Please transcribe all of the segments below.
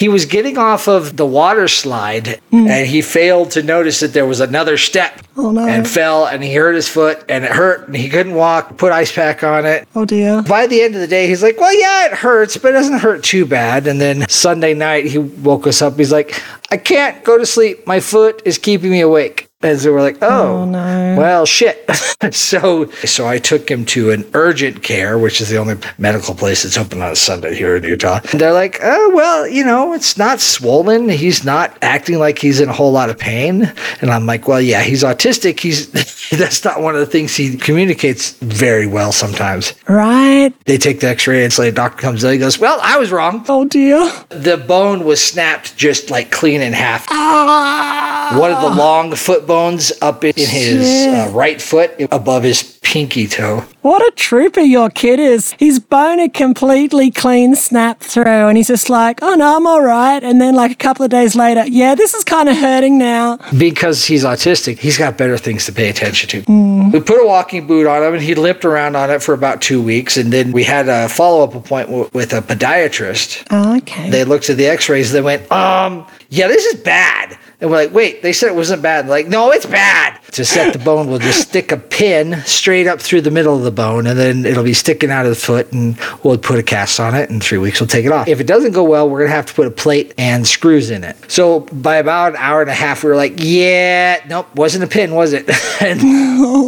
He was getting off of the water slide Hmm. and he failed to notice that there was another step Oh, no. and fell and he hurt his foot and it hurt and he couldn't walk, put ice pack on it. Oh dear. By the end of the day, he's like, Well, yeah, it hurts, but it doesn't hurt too bad. And then Sunday night, he woke us up. He's like, I can't go to sleep. My foot is keeping me awake. And so we're like, oh, Oh, no. well, shit. so, so I took him to an urgent care, which is the only medical place that's open on a Sunday here in Utah. And they're like, oh, well, you know, it's not swollen. He's not acting like he's in a whole lot of pain. And I'm like, well, yeah, he's autistic. He's that's not one of the things he communicates very well sometimes. Right. They take the X-ray, and so the doctor comes in. He goes, "Well, I was wrong. Oh dear. The bone was snapped just like clean in half. Ah. One of the long foot bones up in his Shit. uh, right foot, above his pinky toe. What a trooper your kid is. His bone had completely clean snapped through, and he's just like, oh no, I'm all right. And then, like, a couple of days later, yeah, this is kind of hurting now. Because he's autistic, he's got better things to pay attention to. We put a walking boot on him, and he limped around on it for about two weeks. And then we had a follow-up appointment with a podiatrist. Oh, okay. They looked at the x-rays they went um yeah this is bad and we're like wait they said it wasn't bad. Like no it's bad to set the bone we'll just stick a pin straight up through the middle of the bone and then it'll be sticking out of the foot and we'll put a cast on it in three weeks we'll take it off. If it doesn't go well we're gonna have to put a plate and screws in it. So by about an hour and a half we were like yeah nope wasn't a pin was it? And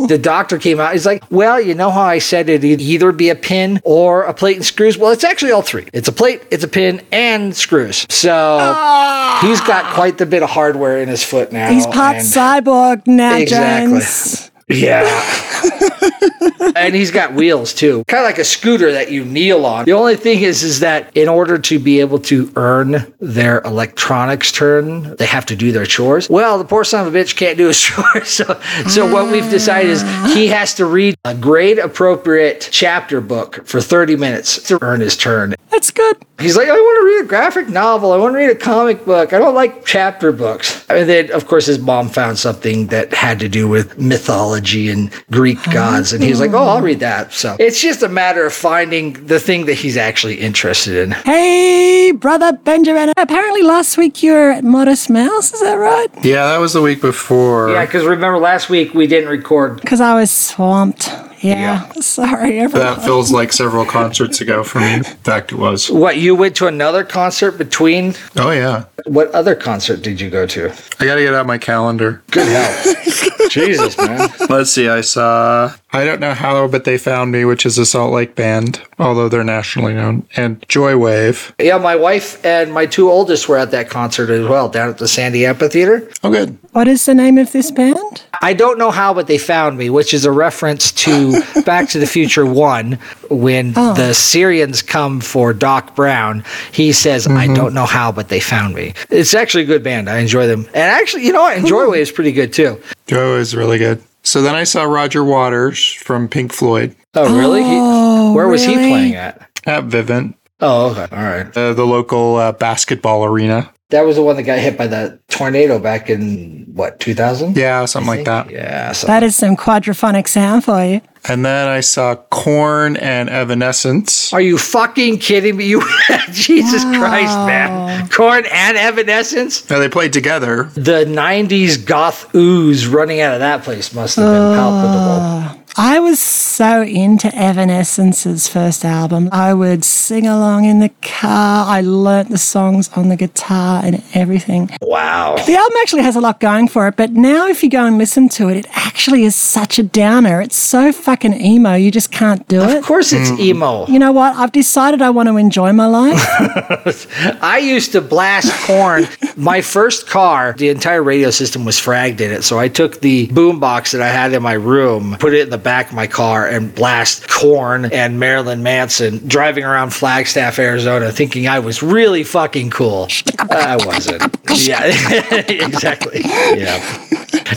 the doctor came out he's like well you know how i said it'd either be a pin or a plate and screws? Well it's actually all three. It's a plate it's a pin and screws. So ah. he's got quite the bit of hardware in his foot now He's part cyborg now, Exactly. James. Yeah. and he's got wheels too. Kind of like a scooter that you kneel on. The only thing is is that in order to be able to earn their electronics turn, they have to do their chores. Well, the poor son of a bitch can't do his chores. So so what we've decided is he has to read a grade appropriate chapter book for 30 minutes to earn his turn. That's good. He's like, I want to read a graphic novel. I want to read a comic book. I don't like chapter books. And then, of course, his mom found something that had to do with mythology and Greek gods. And he's like, oh, I'll read that. So it's just a matter of finding the thing that he's actually interested in. Hey, brother Benjamin. Apparently, last week you were at Modest Mouse. Is that right? Yeah, that was the week before. Yeah, because remember last week we didn't record. Because I was swamped. Yeah. Sorry, everyone. That feels like several concerts ago for me. In fact, it was. What, you went to another concert between? Oh, yeah. What other concert did you go to? I got to get out my calendar. Good help. Jesus, man. Let's see. I saw I Don't Know How, but They Found Me, which is a Salt Lake band, although they're nationally known, and Joywave. Yeah, my wife and my two oldest were at that concert as well, down at the Sandy Amphitheater. Oh, good. What is the name of this band? I don't know how, but they found me, which is a reference to Back to the Future 1 when oh. the Syrians come for Doc Brown. He says, I mm-hmm. don't know how, but they found me. It's actually a good band. I enjoy them. And actually, you know what? Enjoy Way is pretty good too. Joe is really good. So then I saw Roger Waters from Pink Floyd Oh, really? Oh, he, where was he playing at? at Vivint, Oh, okay. All right. uh, the local uh, basketball arena. That was the one that got hit by the tornado back in, what, 2000? Yeah, something like that. Yeah. So. That is some quadraphonic sound for you. And then I saw Korn and Evanescence. Are you fucking kidding me? You, Jesus Christ, man! Korn and Evanescence. Now they played together. The '90s goth ooze running out of that place must have been ah. palpable. I was so into Evanescence's first album. I would sing along in the car. I learnt the songs on the guitar and everything. Wow. The album actually has a lot going for it, but now if you go and listen to it, it actually is such a downer. It's so fucking emo, you just can't do Of it. Of course, it's mm. emo. You know what? I've decided I want to enjoy my life. I used to blast Korn. My first car, the entire radio system was fragged in it. So I took the boombox that I had in my room, put it in the back of my car, and blast Korn and Marilyn Manson driving around Flagstaff, Arizona, thinking I was really fucking cool. Uh, I wasn't. Yeah, exactly. Yeah.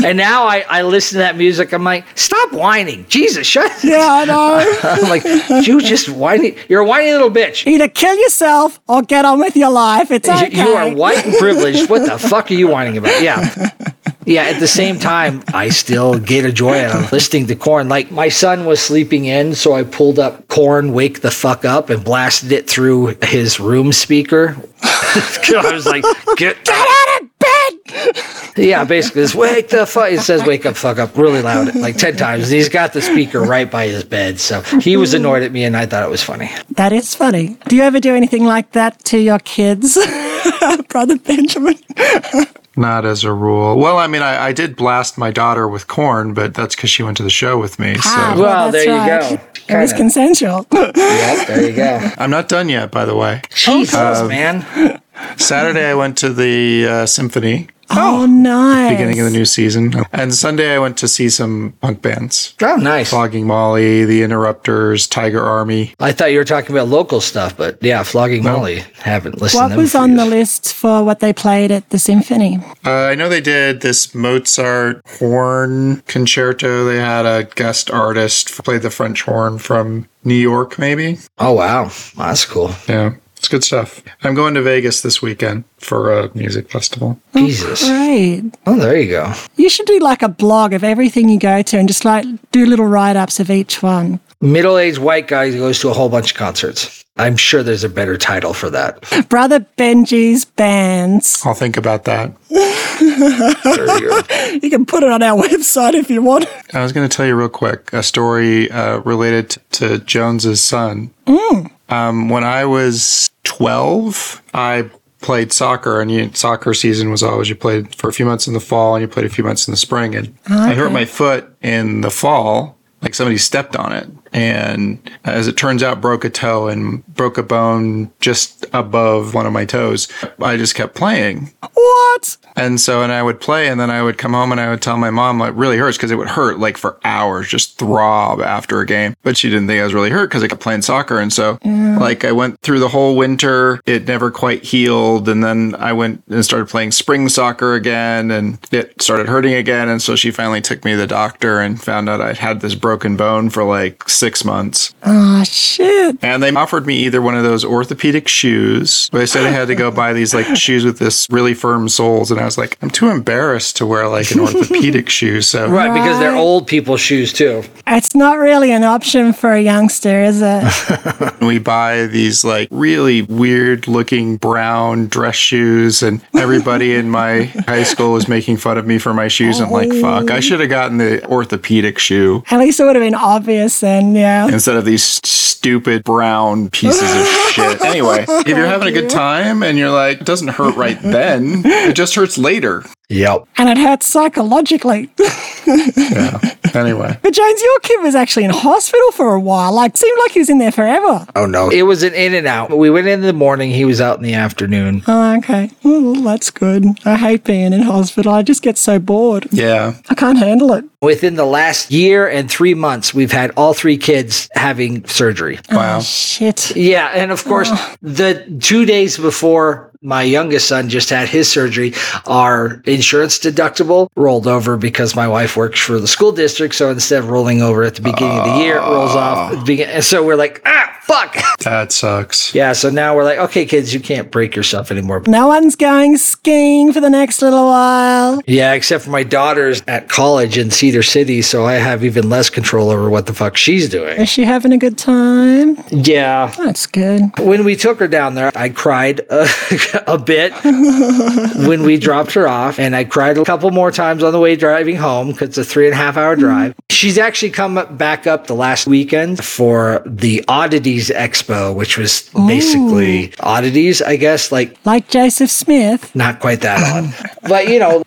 And now I, I listen to that music. I'm like, stop whining. Jesus, shut up. yeah, I know. I'm like, you just whining. You're a whiny little bitch. Either kill yourself or get on with your life. It's okay. You are white and privileged. What the fuck are you whining about? Yeah. Yeah, at the same time, I still get a joy out of listening to Korn. Like my son was sleeping in, so I pulled up Korn Wake the Fuck Up and blasted it through his room speaker I was like, get, out of bed. Yeah, basically, just wake the fuck. It says wake up, fuck up, really loud, like ten times. And he's got the speaker right by his bed, so he was annoyed at me, and I thought it was funny. That is funny. Do you ever do anything like that to your kids, Brother Benjamin? Not as a rule. Well, I mean, I, I did blast my daughter with Korn, but that's because she went to the show with me. So Ah, Well, that's there you right. go. It was consensual. Yep, there you go. I'm not done yet, by the way. Jesus, Um, man. Saturday, I went to the uh, symphony, oh, nice. beginning of the new season. And Sunday, I went to see some punk bands. Oh, nice. Flogging Molly, The Interrupters, Tiger Army. I thought you were talking about local stuff, but yeah, Flogging Molly. Haven't listened What to them was for on the list for what they played at the symphony? Uh, I know they did this Mozart horn concerto. They had a guest artist play the French horn from New York, maybe. Oh, wow. Wow, That's cool. Yeah, it's good stuff. I'm going to Vegas this weekend for a music festival. Jesus. right? Oh, there you go. You should do like a blog of everything you go to and just like do little write ups of each one. Middle aged white guy who goes to a whole bunch of concerts. I'm sure there's a better title for that. Brother Benji's bands. I'll think about that. There you go. You can put it on our website if you want. I was going to tell you real quick a story uh, related to Jones's son. Um, when I was 12, I played soccer, and you, soccer season was always you played for a few months in the fall and you played a few months in the spring. And oh, I hurt my foot in the fall, like somebody stepped on it. And uh, as it turns out, broke a toe and broke a bone just above one of my toes. I just kept playing. What? And so, and I would play, and then I would come home and I would tell my mom it really hurts because it would hurt like for hours, just throb after a game. But she didn't think I was really hurt because I kept playing soccer. And so, like, I went through the whole winter, it never quite healed. And then I went and started playing spring soccer again, and it started hurting again. And so she finally took me to the doctor and found out I'd had this broken bone for like six months. Oh, shit. And they offered me either one of those orthopedic shoes. But they said I had to go buy these like shoes with this really firm soles. And I was like, I'm too embarrassed to wear like an orthopedic shoe. So Right, because they're old people's shoes too. It's not really an option for a youngster, is it? we buy these like really weird looking brown dress shoes. And everybody in my high school was making fun of me for my shoes. I'm like, fuck, I oh. should have gotten the orthopedic shoe At least it would have been obvious then, yeah. instead of these stupid brown pieces of shit. Anyway, if you're having a good time and you're like, it doesn't hurt right then, it just hurts later. Yep. And it hurts psychologically. Yeah. Anyway. But James, your kid was actually in hospital for a while. Like, seemed like he was in there forever. Oh no. It was an in and out. We went in the morning, he was out in the afternoon. Oh, okay. Well, that's good. I hate being in hospital. I just get so bored. Yeah. I can't handle it. Within the last year and three months, we've had all three kids having surgery. Wow. Oh, shit. Yeah, and of course, oh. the two days before my youngest son just had his surgery, our insurance deductible rolled over because my wife works for the school district. So instead of rolling over at the beginning of the year, it rolls off at the beginning. And so we're like, ah, fuck. That sucks. yeah, so now we're like, okay, kids, you can't break yourself anymore. No one's going skiing for the next little while. Yeah, except for my daughter's at college in Cedar City, so I have even less control over what the fuck she's doing. Is she having a good time? Yeah. That's good. When we took her down there, I cried a, a bit when we dropped her off, and I cried a couple more times on the way driving home because it's a three and a half hour mm-hmm. drive. She's actually come back up the last weekend for the Oddities Expo, which was basically oddities, I guess, like Like Joseph Smith. not quite that odd, but you know,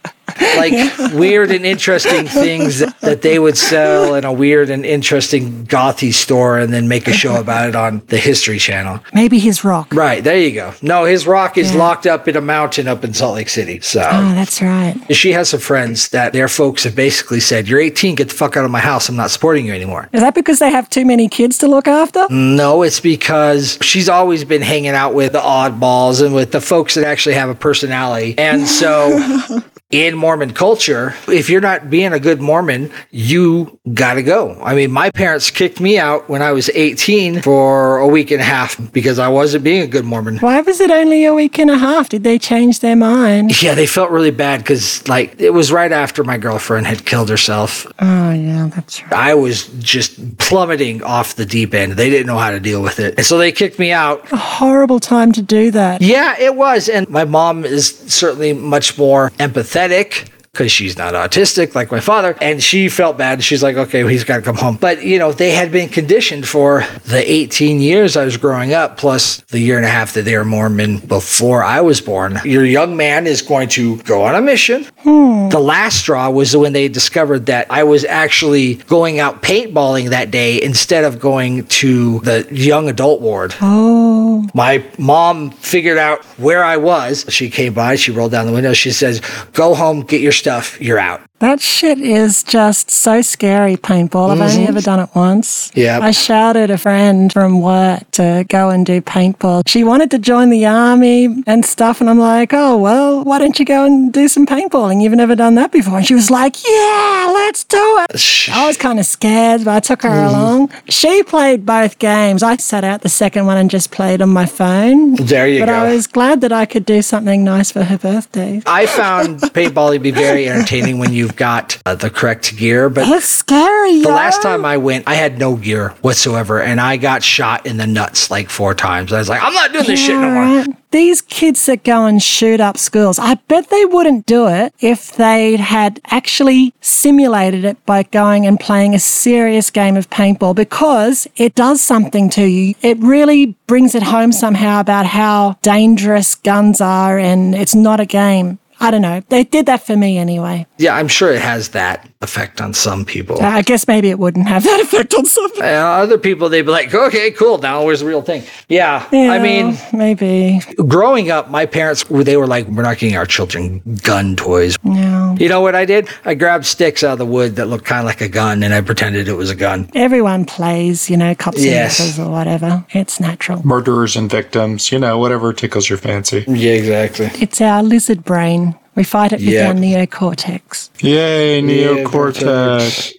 like weird and interesting things that, that they would sell in a weird and interesting gothy store, and then make a show about it on the History Channel. Maybe his rock. Right, there you go. No, his rock is Yeah. locked up in a mountain up in Salt Lake City. So Oh, that's right. she has some friends that their folks have basically said, You're 18, get the fuck out of my house. I'm not supporting you anymore. Is that because they have too many kids to look after? No, it's because she's always been hanging out with the oddballs and with the folks that actually have a personality. And so in Mormon culture, if you're not being a good Mormon, you gotta go. I mean, my parents kicked me out when I was 18 for a week and a half because I wasn't being a good Mormon. Why was it only a week and a half? Did they change their mind? Yeah, they felt really bad because, like, it was right after my girlfriend had killed herself. Oh, yeah, that's right. I was just plummeting off the deep end. They didn't know how to deal with it. And so they kicked me out. A horrible time to do that. Yeah, it was. And my mom is certainly much more empathetic pathetic because she's not autistic like my father. And she felt bad. She's like, okay, well, he's got to come home. But, you know, they had been conditioned for the 18 years I was growing up, plus the year and a half that they were Mormon before I was born. Your young man is going to go on a mission. Hmm. The last straw was when they discovered that I was actually going out paintballing that day instead of going to the young adult ward. Oh, My mom figured out where I was. She came by, she rolled down the window. She says, Go home, get your stuff, you're out. That shit is just so scary, paintball. I've only mm-hmm. ever done it once. Yep. I shouted a friend from work to go and do paintball. She wanted to join the army and stuff, and I'm like, oh, well, why don't you go and do some paintballing? You've never done that before. And she was like, yeah, let's do it. I was kind of scared, but I took her mm-hmm. along. She played both games. I sat out the second one and just played on my phone. There you but go. I was glad that I could do something nice for her birthday. I found paintball to be very entertaining when you've got uh, the correct gear, but It's scary. the last time I went, I had no gear whatsoever, and I got shot in the nuts like four times. I was like, I'm not doing this shit no more. Right. These kids that go and shoot up schools, I bet they wouldn't do it if they had actually simulated it by going and playing a serious game of paintball because it does something to you. It really brings it home somehow about how dangerous guns are and it's not a game. I don't know. They did that for me anyway. Yeah, I'm sure it has that effect on some people. I guess maybe it wouldn't have that effect on some people. Uh, other people, they'd be like, okay, cool. Now where's the real thing? Yeah. I mean, maybe. growing up, my parents, were- they were like, we're not getting our children gun toys. No. You know what I did? I grabbed sticks out of the wood that looked kind of like a gun and I pretended it was a gun. Everyone plays, you know, cops Yes. and robbers or whatever. It's natural. Murderers and victims, you know, whatever tickles your fancy. Yeah, exactly. It's our lizard brain. We fight it with Yeah. our neocortex. Yay, neocortex.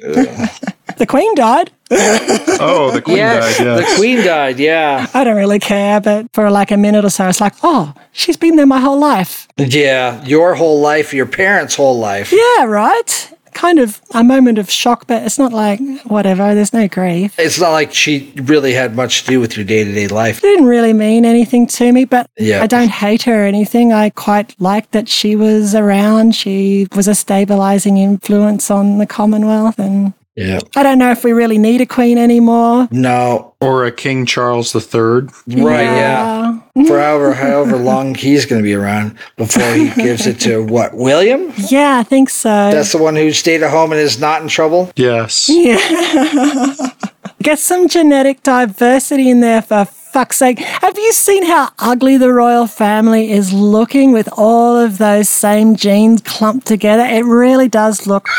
The queen died. Oh, the queen Yes, died, yes. the queen died. Yeah. I don't really care, but for like a minute or so, it's like, oh, she's been there my whole life. Yeah. Your whole life, your parents' whole life. Yeah, right? Kind of a moment of shock, but it's not like whatever. There's no grief. It's not like she really had much to do with your day to day life. didn't really mean anything to me, but Yeah. I don't hate her or anything. I quite liked that she was around. She was a stabilizing influence on the Commonwealth. And Yeah. I don't know if we really need a queen anymore. No. Or a King Charles III. Right. Yeah. For however, however long he's going to be around before he gives it to what? William? Yeah, I think so. That's the one who stayed at home and is not in trouble. Yes. Yeah. Get some genetic diversity in there for fuck's sake. Have you seen how ugly the royal family is looking with all of those same genes clumped together? It really does look.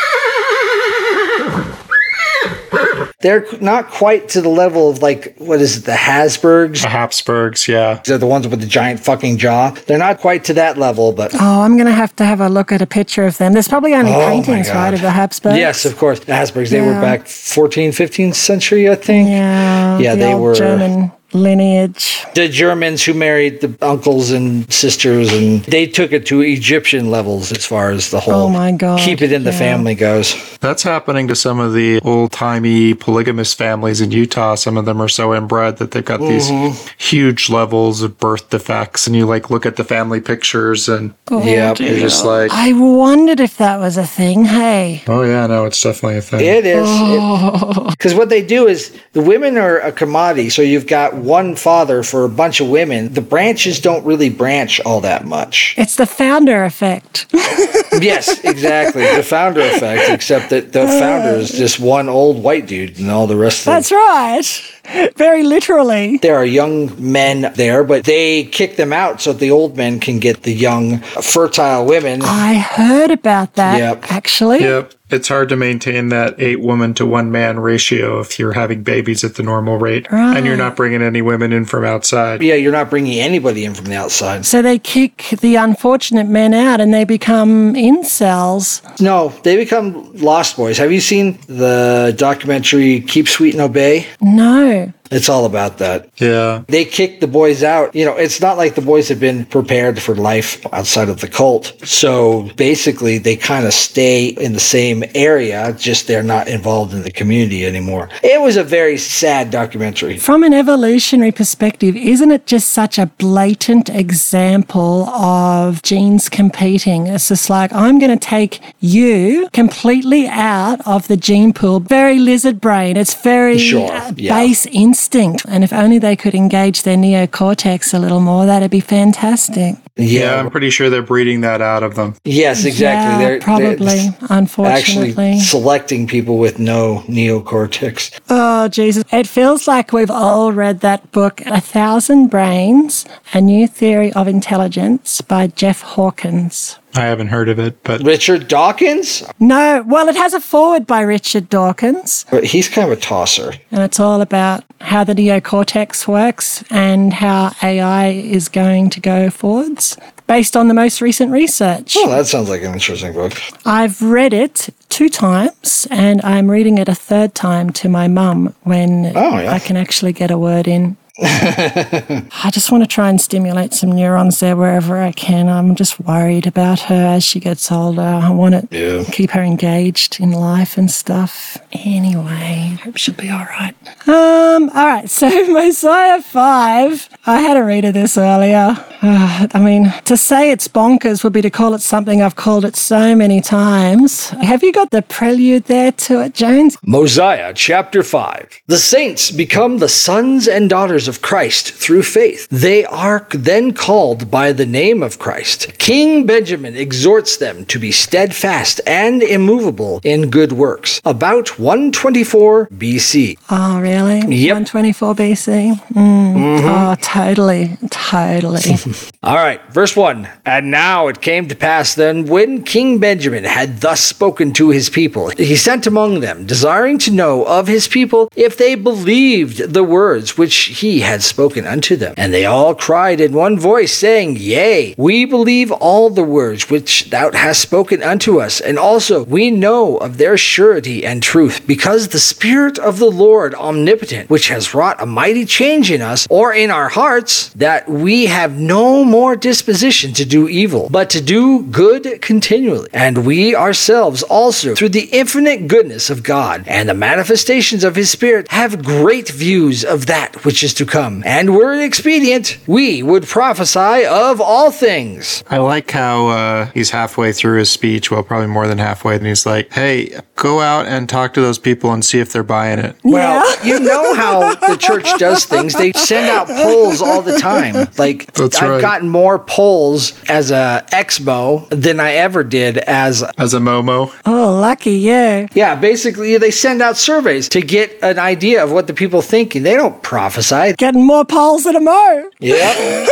They're not quite to the level of like what is it, the Hasbergs? The Habsburgs, yeah. They're the ones with the giant fucking jaw. They're not quite to that level, but Oh, I'm going to have to have a look at a picture of them. There's probably only Oh paintings, God. right, of the Habsburgs? yes, of course, the Hasbergs. They were back 14th, 15th century, I think. Yeah. Yeah, the they old were- German lineage. The Germans who married the uncles and sisters, and they took it to Egyptian levels as far as the whole Oh my God, keep it in the yeah. family goes. That's happening to some of the old timey polygamous families in Utah. Some of them are so inbred that they've got these mm-hmm. huge levels of birth defects. And you like look at the family pictures and oh, Yep. you're just like, I wondered if that was a thing. Hey. oh, yeah, no, it's definitely a thing. It is. Because oh. what they do is the women are a commodity. So you've got one father for a bunch of women. The branches don't really branch all that much. It's the founder effect. yes, exactly. The founder effect, except that the founder is just one old white dude and all the rest of That's right. Very literally. there are young men there, but they kick them out so the old men can get the young, fertile women. I heard about that Yep. actually. Yep. It's hard to maintain that eight woman to one man ratio if you're having babies at the normal rate and you're not bringing any women in from outside. Yeah, you're not bringing anybody in from the outside. So they kick the unfortunate men out and they become incels. No, they become lost boys. Have you seen the documentary Keep Sweet and Obey? No. It's all about that. Yeah. They kick the boys out. You know, it's not like the boys have been prepared for life outside of the cult. So basically, they kind of stay in the same area, just they're not involved in the community anymore. It was a very sad documentary. From an evolutionary perspective, isn't it just such a blatant example of genes competing? It's just like, I'm going to take you completely out of the gene pool. Very lizard brain. It's very Sure, uh, yeah. base instinct. And if only they could engage their neocortex a little more, that'd be fantastic. Yeah, I'm pretty sure they're breeding that out of them. Yes, exactly. Yeah, They're- they're probably, unfortunately. Actually, selecting people with no neocortex. Oh, Jesus. It feels like we've all read that book, A Thousand Brains A New Theory of Intelligence by Jeff Hawkins. I haven't heard of it, but Richard Dawkins? No, well, it has a forward by Richard Dawkins, But he's kind of a tosser. and it's all about how the neocortex works and how AI is going to go based on the most recent research. Oh, that sounds like an interesting book. I've read it two times, and I'm reading it a third time to my mum when Oh, yeah. I can actually get a word in. I just want to try and stimulate some neurons there wherever I can. I'm just worried about her as she gets older. I want to Yeah. keep her engaged in life and stuff. Anyway, hope she'll be all right. Um, all right, so Mosiah 5. I had a read of this earlier. Uh, I mean, to say it's bonkers would be to call it something I've called it so many times. Have you got the prelude there to it, Jones? Mosiah chapter 5. The saints become the sons and daughters of Christ through faith. They are then called by the name of Christ. King Benjamin exhorts them to be steadfast and immovable in good works. About 124 BC. Oh, really? Yep. 124 BC? Mm. Oh, totally. Totally. All right, verse 1. And now it came to pass then, when King Benjamin had thus spoken to his people, he sent among them, desiring to know of his people if they believed the words which he had spoken unto them. And they all cried in one voice, saying, Yea, we believe all the words which thou hast spoken unto us, and also we know of their surety and truth, because the Spirit of the Lord omnipotent, which has wrought a mighty change in us, or in our hearts, that we have no more disposition to do evil, but to do good continually. And we ourselves also, through the infinite goodness of God and the manifestations of his Spirit, have great views of that which is to come. And were it expedient, we would prophesy of all things. I like how uh, he's halfway through his speech, well, probably more than halfway, and he's like, hey, go out and talk to those people and see if they're buying it. Well, you know how the church does things. They send out polls all the time. Like That's I've right. gotten more polls as a expo than I ever did as As a Momo. oh, lucky you. yeah, basically they send out surveys to get an idea of what the people thinking. They don't prophesy. Getting more polls than a mo. Yep.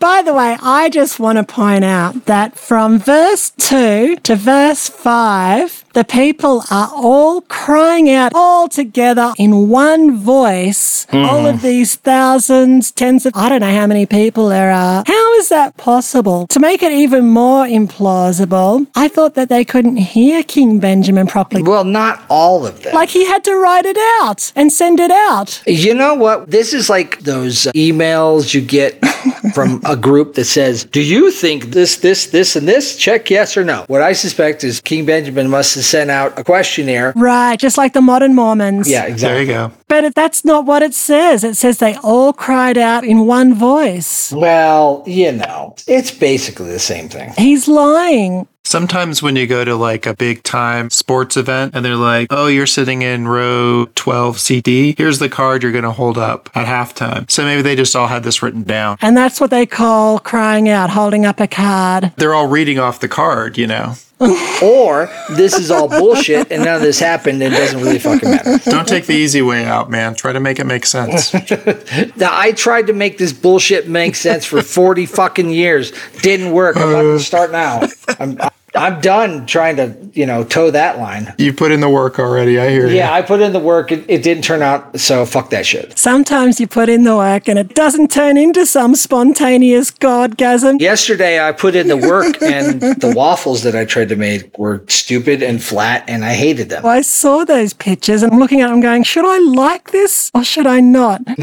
By the way, I just want to point out that from verse 2 to verse 5, the people are all crying out all together in one voice. Mm-hmm. All of these thousands, tens of, I don't know how many people there are. How is that possible? To make it even more implausible, I thought that they couldn't hear King Benjamin properly. well, not all of them. Like he had to write it out and send it out. You know what? This is like those emails you get from a group that says, Do you think this, this, this, and this? Check yes or no. What I suspect is King Benjamin must have sent out a questionnaire. Right, just like the modern Mormons. Yeah, exactly. There exactly. you go. But it- that's not what it says. It says they all cried out in one voice. Well, you know, it's basically the same thing. He's lying. Sometimes when you go to like a big time sports event and they're like, oh, you're sitting in row 12 CD, here's the card you're going to hold up at halftime. So maybe they just all had this written down. And that's what they call crying out, holding up a card. They're all reading off the card, you know. Or this is all bullshit and none of this happened and it doesn't really fucking matter. Don't take the easy way out, man. Try to make it make sense. Now, I tried to make this bullshit make sense for 40 fucking years. Didn't work. I'm not going to start now. I'm, I'm done trying to, you know, toe that line. You put in the work already. I hear you. Yeah, I put in the work. It, it didn't turn out, so fuck that shit. Sometimes you put in the work and it doesn't turn into some spontaneous godgasm. Yesterday, I put in the work, and the waffles that I tried to make were stupid and flat, and I hated them. I saw those pictures and I'm looking at them going, should I like this or should I not?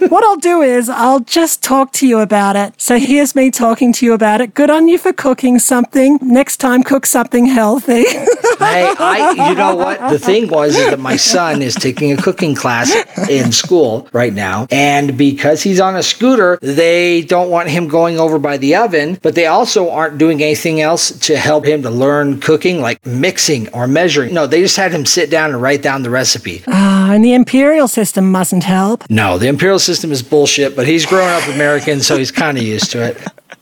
what I'll do is I'll just talk to you about it. So here's me talking to you about it. Good on you for cooking something. Next time, cook something healthy. Hey, I, you know what? The thing was is that my son is taking a cooking class in school right now. And because he's on a scooter, they don't want him going over by the oven, but they also aren't doing anything else to help him to learn cooking, like mixing or measuring. No, they just had him sit down and write down the recipe. Ah, and the imperial system mustn't help. No, the imperial system is bullshit, but he's grown up American, so he's kind of used to it.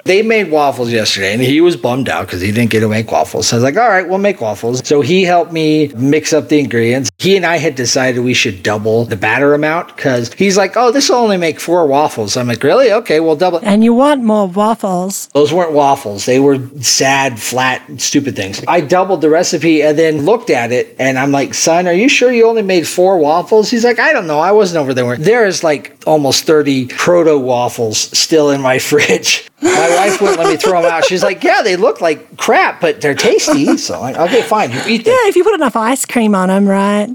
They made waffles yesterday, and he was bummed out because he didn't get to make waffles. So I was like, all right, we'll make waffles. So he helped me mix up the ingredients. He and I had decided we should double the batter amount because he's like, oh, this will only make four waffles. I'm like, really? Okay, we'll double. And you want more waffles. Those weren't waffles. They were sad, flat, stupid things. I doubled the recipe and then looked at it and I'm like, son, are you sure you only made four waffles? He's like, I don't know. I wasn't over there. There is like almost 30 proto waffles still in my fridge. My wife wouldn't let me throw them out. She's like, yeah, they look like crap, but they're tasty. So like, okay, fine. You eat them. Yeah, if you put enough ice cream on them, right?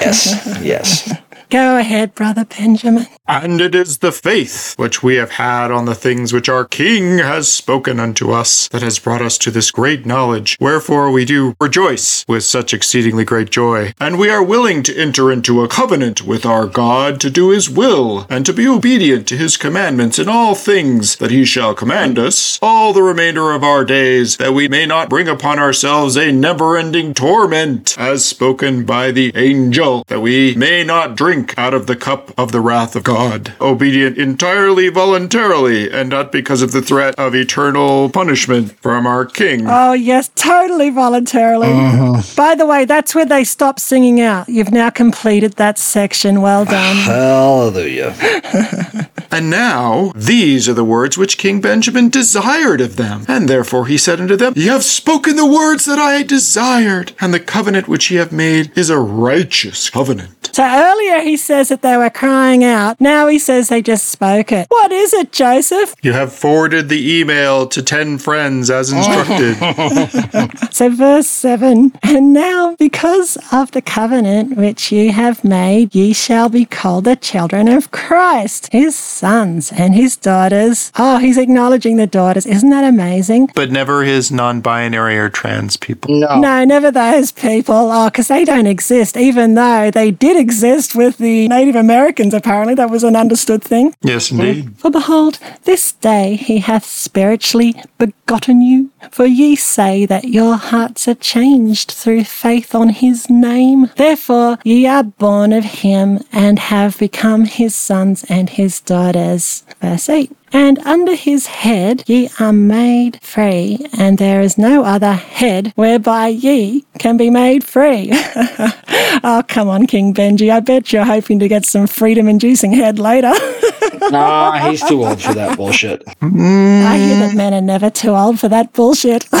Yes, yes. Go ahead, Brother Benjamin. And it is the faith which we have had on the things which our King has spoken unto us that has brought us to this great knowledge. Wherefore we do rejoice with such exceedingly great joy. And we are willing to enter into a covenant with our God to do his will, and to be obedient to his commandments in all things that he shall command us, all the remainder of our days, that we may not bring upon ourselves a never ending torment, as spoken by the angel, that we may not drink out of the cup of the wrath of God, obedient entirely voluntarily, and not because of the threat of eternal punishment from our King. Oh, yes, totally voluntarily. Uh-huh. By the way, that's where they stop singing out. You've now completed that section. Well done. Hallelujah. And now these are the words which King Benjamin desired of them. And therefore he said unto them, Ye have spoken the words that I desired, and the covenant which ye have made is a righteous covenant. So earlier he says that they were crying out. Now he says they just spoke it. What is it, Joseph? You have forwarded the email to ten friends as instructed. So, verse 7 And now, because of the covenant which ye have made, ye shall be called the children of Christ, his sons and his daughters. Oh, he's acknowledging the daughters. Isn't that amazing? but never his non binary or trans people. No. No, never those people. Oh, because they don't exist, even though they did exist with the Native Americans, apparently. That was an understood thing. Yes, indeed. For behold, this day he hath spiritually begotten you. For ye say that your hearts are changed through faith on his name. Therefore ye are born of him and have become his sons and his daughters. Verse 8. And under his head ye are made free, and there is no other head whereby ye can be made free. oh, come on, King Benji. I bet you're hoping to get some freedom inducing head later. Nah, he's too old for that bullshit. I hear that men are never too old for that bullshit.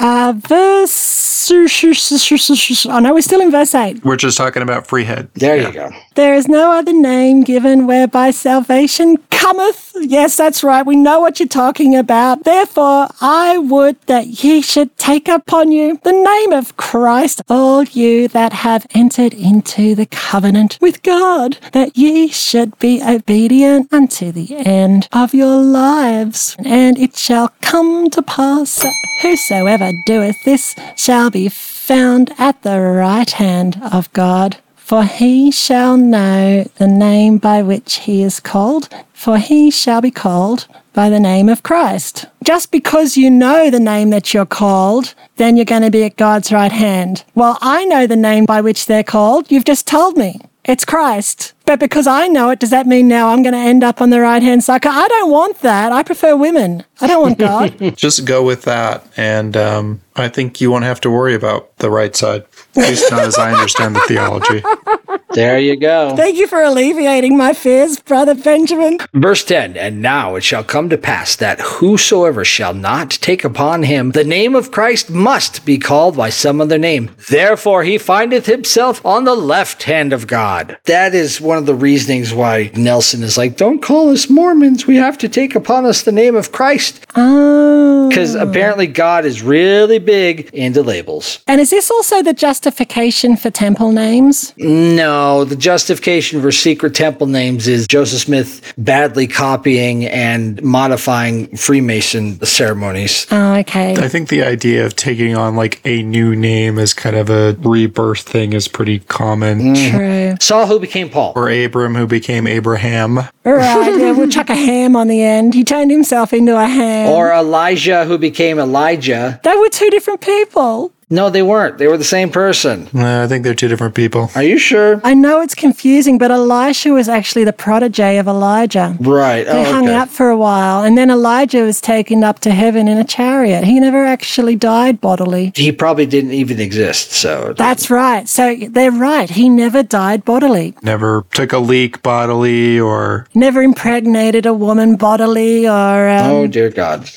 uh, verse. Oh no, we're still in verse 8. We're just talking about free head. There you go. There is no other name given whereby salvation cometh. Yes, that's right. We know what you're talking about. Therefore, I would that ye should take upon you the name of Christ, all you that have entered into the covenant with God, that ye should be obedient unto the end of your lives. And it shall come to pass that whosoever doeth this shall be found at the right hand of God. For he shall know the name by which he is called, for he shall be called by the name of Christ. Just because you know the name that you're called, then you're going to be at God's right hand. Well, I know the name by which they're called. You've just told me. It's Christ. But because I know it, does that mean now I'm going to end up on the right hand side? I don't want that. I prefer women. I don't want God. Just go with that, and um, I think you won't have to worry about the right side. At least not as I understand the theology. There you go. Thank you for alleviating my fears, Brother Benjamin. Verse 10 And now it shall come to pass that whosoever shall not take upon him the name of Christ must be called by some other name. Therefore he findeth himself on the left hand of God. That is one of the reasonings why Nelson is like, don't call us Mormons. We have to take upon us the name of Christ. Oh. Because apparently God is really big into labels. And is this also the justification for temple names? No, the justification for secret temple names is Joseph Smith badly copying and modifying Freemason ceremonies. Oh, okay. I think the idea of taking on like a new name as kind of a rebirth thing is pretty common. True. Saul, who became Paul. Or Abram, who became Abraham. All right, yeah, we'll chuck a ham on the end. He turned himself into a ham. Or Elisha, who became Elijah. they were two different people. No, they weren't. They were the same person. Uh, I think they're two different people. Are you sure? I know it's confusing, but Elisha was actually the protege of Elijah. Right. They Oh, hung okay. out for a while, and then Elijah was taken up to heaven in a chariot. He never actually died bodily. He probably didn't even exist. So That's right. So they're right. He never died bodily. Never took a leak bodily or Never impregnated a woman bodily or. Um, Oh, dear God.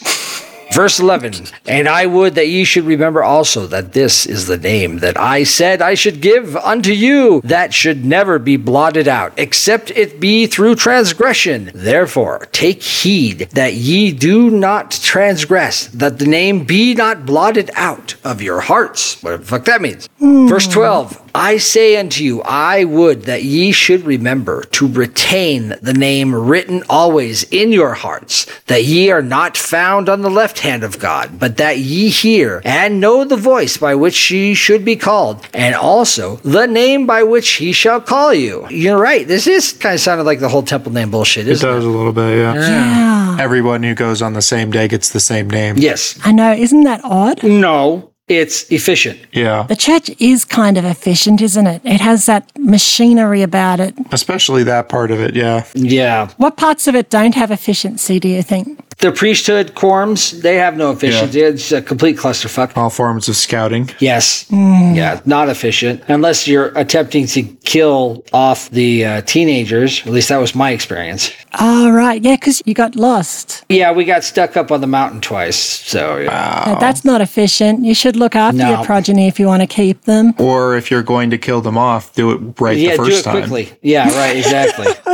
Verse 11, and I would that ye should remember also that this is the name that I said I should give unto you, that should never be blotted out, except it be through transgression. Therefore, take heed that ye do not transgress, that the name be not blotted out of your hearts. What the fuck that means? Verse 12, I say unto you, I would that ye should remember to retain the name written always in your hearts, that ye are not found on the left hand of God, but that ye hear and know the voice by which ye should be called, and also the name by which he shall call you. You're right. This is kind of sounded like the whole temple name bullshit, it isn't it? does a little bit, yeah. yeah. Everyone who goes on the same day gets the same name. Yes. I know. Isn't that odd? No. It's efficient. Yeah. The church is kind of efficient, isn't it? It has that machinery about it. Especially that part of it, yeah. Yeah. What parts of it don't have efficiency, do you think? The priesthood quorums, they have no efficiency. It's a complete clusterfuck. All forms of scouting. Yes. Yeah, not efficient. Unless you're attempting to kill off the uh, teenagers. At least that was my experience. Oh, right. Yeah, because you got lost. Yeah, we got stuck up on the mountain twice. So, yeah. Uh, That's not efficient. You should look after No. your progeny if you want to keep them. Or if you're going to kill them off, do it right yeah, the do first it time. quickly. Yeah, right, exactly.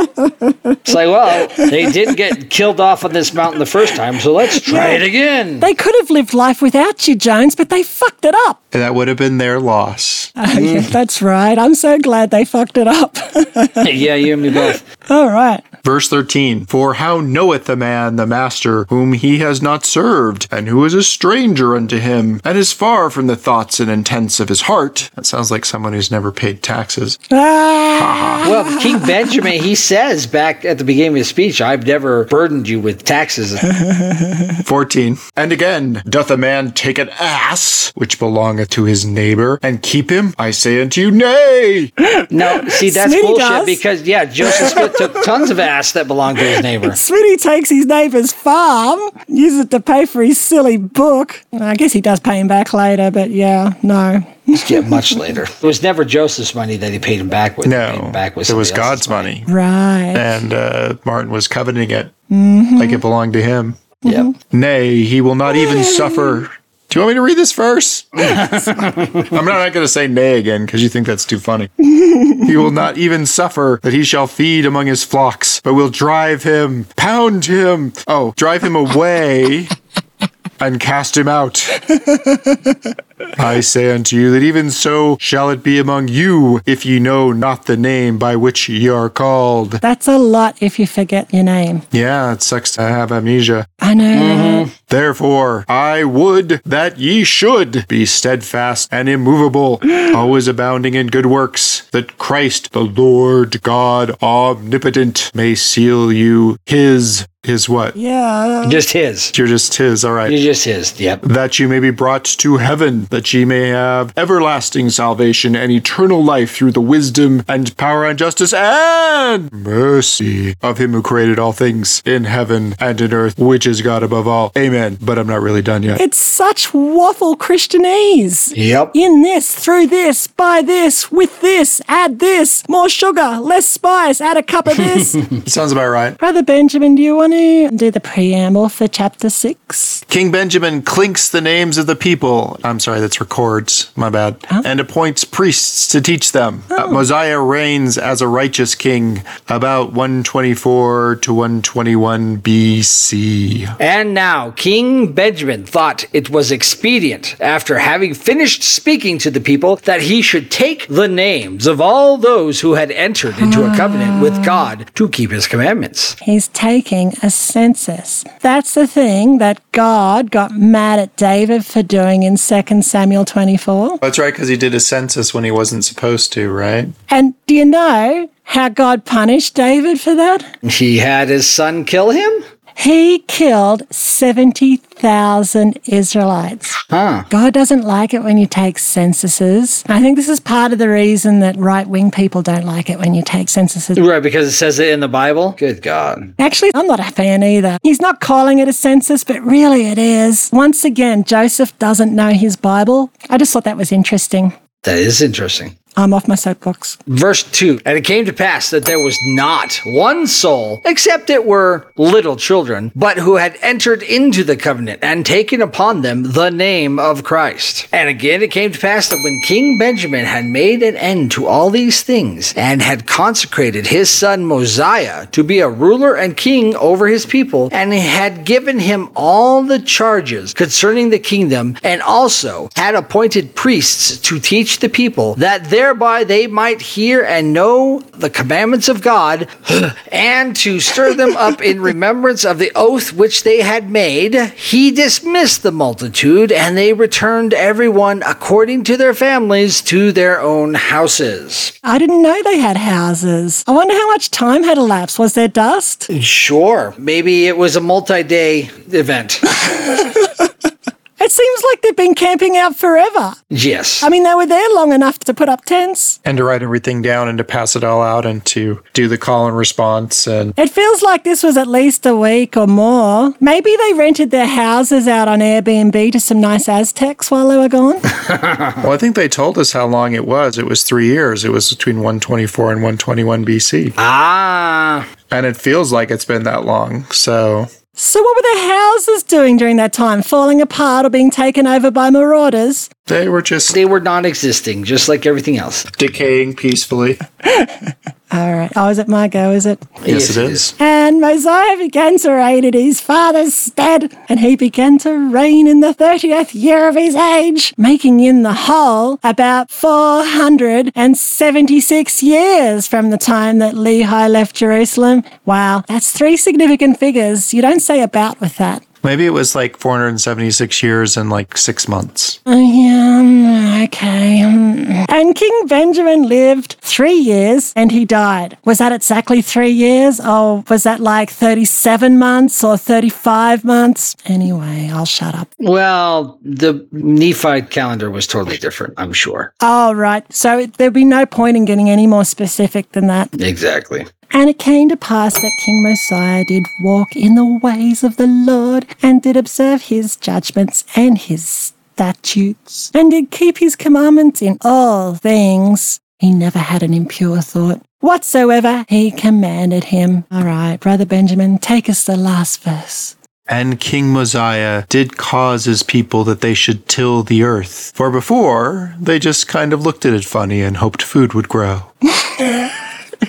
it's like, well, they didn't get killed off on this mountain the first time, so let's try it again. They could have lived life without you, Jones, but they fucked it up. That would have been their loss. Oh, yeah, that's right. I'm so glad they fucked it up. yeah, you and me both. All right. Verse 13 For how knoweth a man the master whom he has not served, and who is a stranger unto him, and is far from the thoughts and intents of his heart? That sounds like someone who's never paid taxes. Ah, Well, King Benjamin, he says back at the beginning of his speech, I've never burdened you with taxes. 14. And again, doth a man take an ass which belongeth to his neighbor, and keep him? I say unto you, nay. No, see, that's Smitty bullshit does. because, yeah, Joseph Smith took tons of ass that belonged to his neighbor. Smitty takes his neighbor's farm, uses it to pay for his silly book. I guess he does pay him back later, but yeah, no. Yeah, much later. It was never Joseph's money that he paid him back with. He paid No, him back with it was somebody else's God's money. Right. And uh, Martin was coveting it Mm-hmm. like it belonged to him. Yep. Nay, he will not even suffer. Do you want me to read this verse? I'm not going to say nay again because you think that's too funny. he will not even suffer that he shall feed among his flocks, but will drive him, pound him, oh, drive him away and cast him out. I say unto you that even so shall it be among you if ye know not the name by which ye are called. That's a lot if you forget your name. Yeah, it sucks to have amnesia. I know. Mm-hmm. Therefore, I would that ye should be steadfast and immovable, always abounding in good works, that Christ, the Lord God omnipotent, may seal you his His what? Yeah. Just his. You're just his, all right. You're just his. Yep. that you may be brought to heaven, that ye may have everlasting salvation and eternal life through the wisdom and power and justice and mercy of him who created all things in heaven and in earth, which is God above all. Amen. But I'm not really done yet. It's such waffle Christianese. Yep. In this, through this, by this, with this, add this, more sugar, less spice, add a cup of this. Sounds about right. Brother Benjamin, do you want to do the preamble for chapter 6? King Benjamin clinks the names of the people. I'm sorry, that's records. My bad. And appoints priests to teach them. Uh, Mosiah reigns as a righteous king about 124 to 121 BC. And now King Benjamin thought it was expedient, after having finished speaking to the people, that he should take the names of all those who had entered into a covenant with God to keep his commandments. He's taking a census. That's the thing that God got mad at David for doing in 2 Samuel 24. That's right, because he did a census when he wasn't supposed to, right? And do you know how God punished David for that? He had his son kill him? He killed 70,000 Israelites. Huh. God doesn't like it when you take censuses. I think this is part of the reason that right wing people don't like it when you take censuses. Right, because it says it in the Bible? Good God. Actually, I'm not a fan either. He's not calling it a census, but really it is. Once again, Joseph doesn't know his Bible. I just thought that was interesting. That is interesting. I'm off my soapbox. Verse 2 And it came to pass that there was not one soul, except it were little children, but who had entered into the covenant and taken upon them the name of Christ. And again it came to pass that when King Benjamin had made an end to all these things, and had consecrated his son Mosiah to be a ruler and king over his people, and had given him all the charges concerning the kingdom, and also had appointed priests to teach the people, that thereby they might hear and know the commandments of God, and to stir them up in remembrance of the oath which they had made, he dismissed the multitude, and they returned everyone according to their families to their own houses. I didn't know they had houses. I wonder how much time had elapsed. Was there dust? Sure, maybe it was a multi day event. It seems like they've been camping out forever. yes. I mean, they were there long enough to put up tents. And to write everything down and to pass it all out and to do the call and response. And It feels like this was at least a week or more. Maybe they rented their houses out on Airbnb to some nice Aztecs while they were gone. well, I think they told us how long it was. It was three years. It was between 124 and 121 BC. ah. And it feels like it's been that long. So so, what were their houses doing during that time? Falling apart or being taken over by marauders? they were just They were non existing, just like everything else. decaying peacefully. All right. Oh, is it my go, is it? Yes, it is. And Mosiah began to reign in his father's stead, and he began to reign in the 30th year of his age, making in the whole about 476 years from the time that Lehi left Jerusalem. Wow, that's three significant figures. You don't say about with that. Maybe it was like 476 years and like six months. Oh, yeah, okay. mm. And King Benjamin lived three years and he died. Was that exactly three years? Or was that like 37 months or 35 months? Anyway, I'll shut up. Well, the Nephite calendar was totally different, I'm sure. Oh, right. So there'd be no point in getting any more specific than that. Exactly. And it came to pass that King Mosiah did walk in the ways of the Lord, and did observe his judgments and his statutes, and did keep his commandments in all things. He never had an impure thought. Whatsoever he commanded him. All right, Brother Benjamin, take us the last verse. And King Mosiah did cause his people that they should till the earth. For before, they just kind of looked at it funny and hoped food would grow.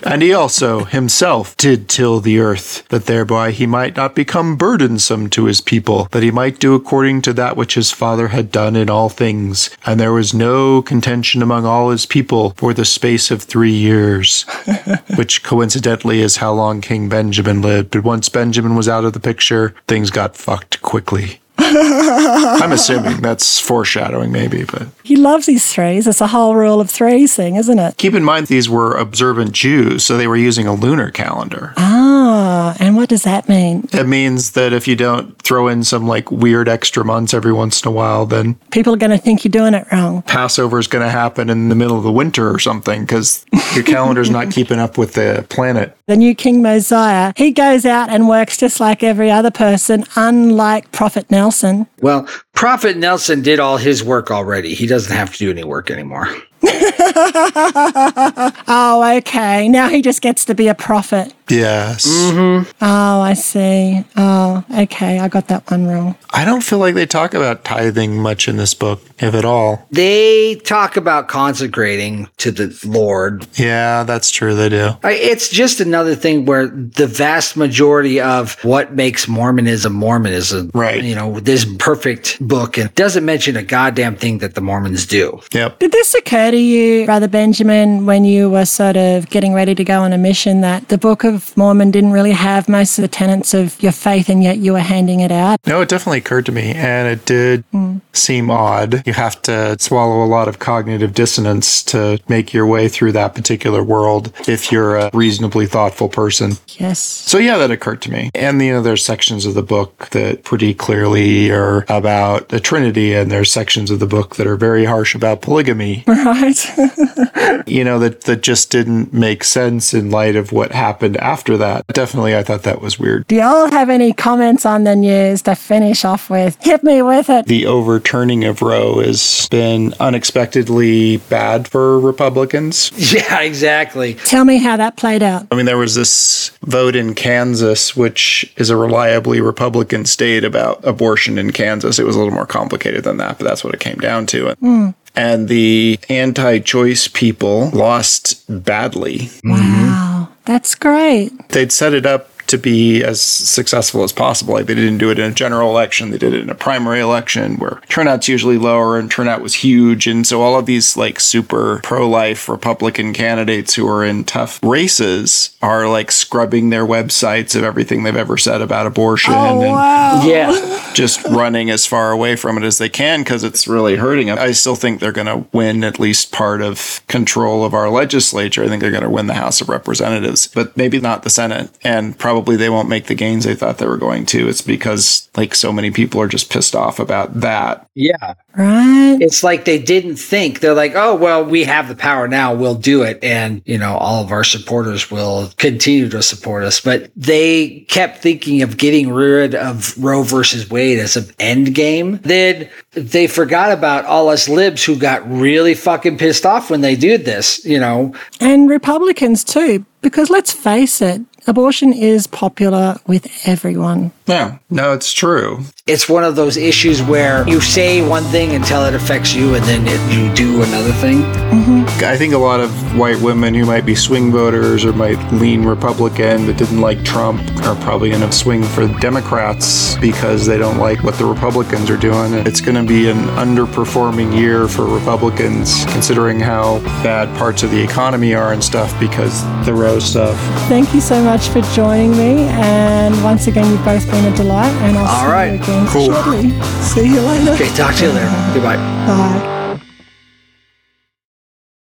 And he also himself did till the earth, that thereby he might not become burdensome to his people, that he might do according to that which his father had done in all things. And there was no contention among all his people for the space of three years, which coincidentally is how long King Benjamin lived. But once Benjamin was out of the picture, things got fucked quickly. I'm assuming that's foreshadowing, maybe, but He loves these threes. It's a whole rule of threes thing, isn't it? keep in mind these were observant Jews, so they were using a lunar calendar. Ah. Oh, and what does that mean? It means that if you don't throw in some like weird extra months every once in a while, then People are going to think you're doing it wrong. Passover is going to happen in the middle of the winter or something because your calendar's not keeping up with the planet. The new King Mosiah, he goes out and works just like every other person, unlike Prophet Nelson. Well, Prophet Nelson did all his work already. He doesn't have to do any work anymore. Oh, okay. Now he just gets to be a prophet. Yes. Mm-hmm. Oh, I see. Oh, okay. I got that one wrong. I don't feel like they talk about tithing much in this book, if at all. They talk about consecrating to the Lord. Yeah, that's true. They do. It's just another thing where the vast majority of what makes Mormonism Mormonism, Right. You know, this perfect book and doesn't mention a goddamn thing that the Mormons do. Yep. Did this occur to you, Brother Benjamin, when you were sort of getting ready to go on a mission that the Book of Mormon didn't really have most of the tenets of your faith and yet you were handing it out? No, it definitely occurred to me, and it did hmm. seem odd. You have to swallow a lot of cognitive dissonance to make your way through that particular world if you're a reasonably thoughtful person. Yes. So yeah, that occurred to me. And you know, there's sections of the book that pretty clearly are about the Trinity, and there's sections of the book that are very harsh about polygamy. Right. you know, that that just didn't make sense in light of what happened after that. Definitely, I thought that was weird. Do y'all have any comments on the news to finish off with? Hit me with it. The overturning of Roe has been unexpectedly bad for Republicans. Yeah, exactly. Tell me how that played out. I mean, there was this vote in Kansas, which is a reliably Republican state about abortion in Kansas. It was a little more complicated than that, but that's what it came down to. And the anti choice people lost badly. Wow. That's great. They'd set it up to be as successful as possible. Like they didn't do it in a general election, they did it in a primary election where turnout's usually lower and turnout was huge. And so all of these like super pro life Republican candidates who are in tough races are like scrubbing their websites of everything they've ever said about abortion oh, and Yeah. just running as far away from it as they can because it's really hurting them. I still think they're going to win at least part of control of our legislature. I think they're going to win the House of Representatives, but maybe not the Senate. And probably they won't make the gains they thought they were going to. It's because like so many people are just pissed off about that. Yeah. Right. It's like they didn't think. They're like, oh, well, we have the power now. We'll do it. And, you know, all of our supporters will continue to support us. But they kept thinking of getting rid of Roe versus Wade as an end game. Then they forgot about all us libs who got really fucking pissed off when they did this, you know. And Republicans too, because let's face it, abortion is popular with everyone. Yeah, no, it's true. It's one of those issues where you say one thing until it affects you and then it, you do another thing. Mm-hmm. I think a lot of white women who might be swing voters or might lean Republican that didn't like Trump are probably going to swing for Democrats because they don't like what the Republicans are doing. It's going to be an underperforming year for Republicans considering how bad parts of the economy are and stuff because the Roe stuff. Thank you so much for joining me. And once again, you've both been a delight. And I'll All see right. you again Cool. shortly. See you later. Okay, talk to you later. Goodbye. Bye.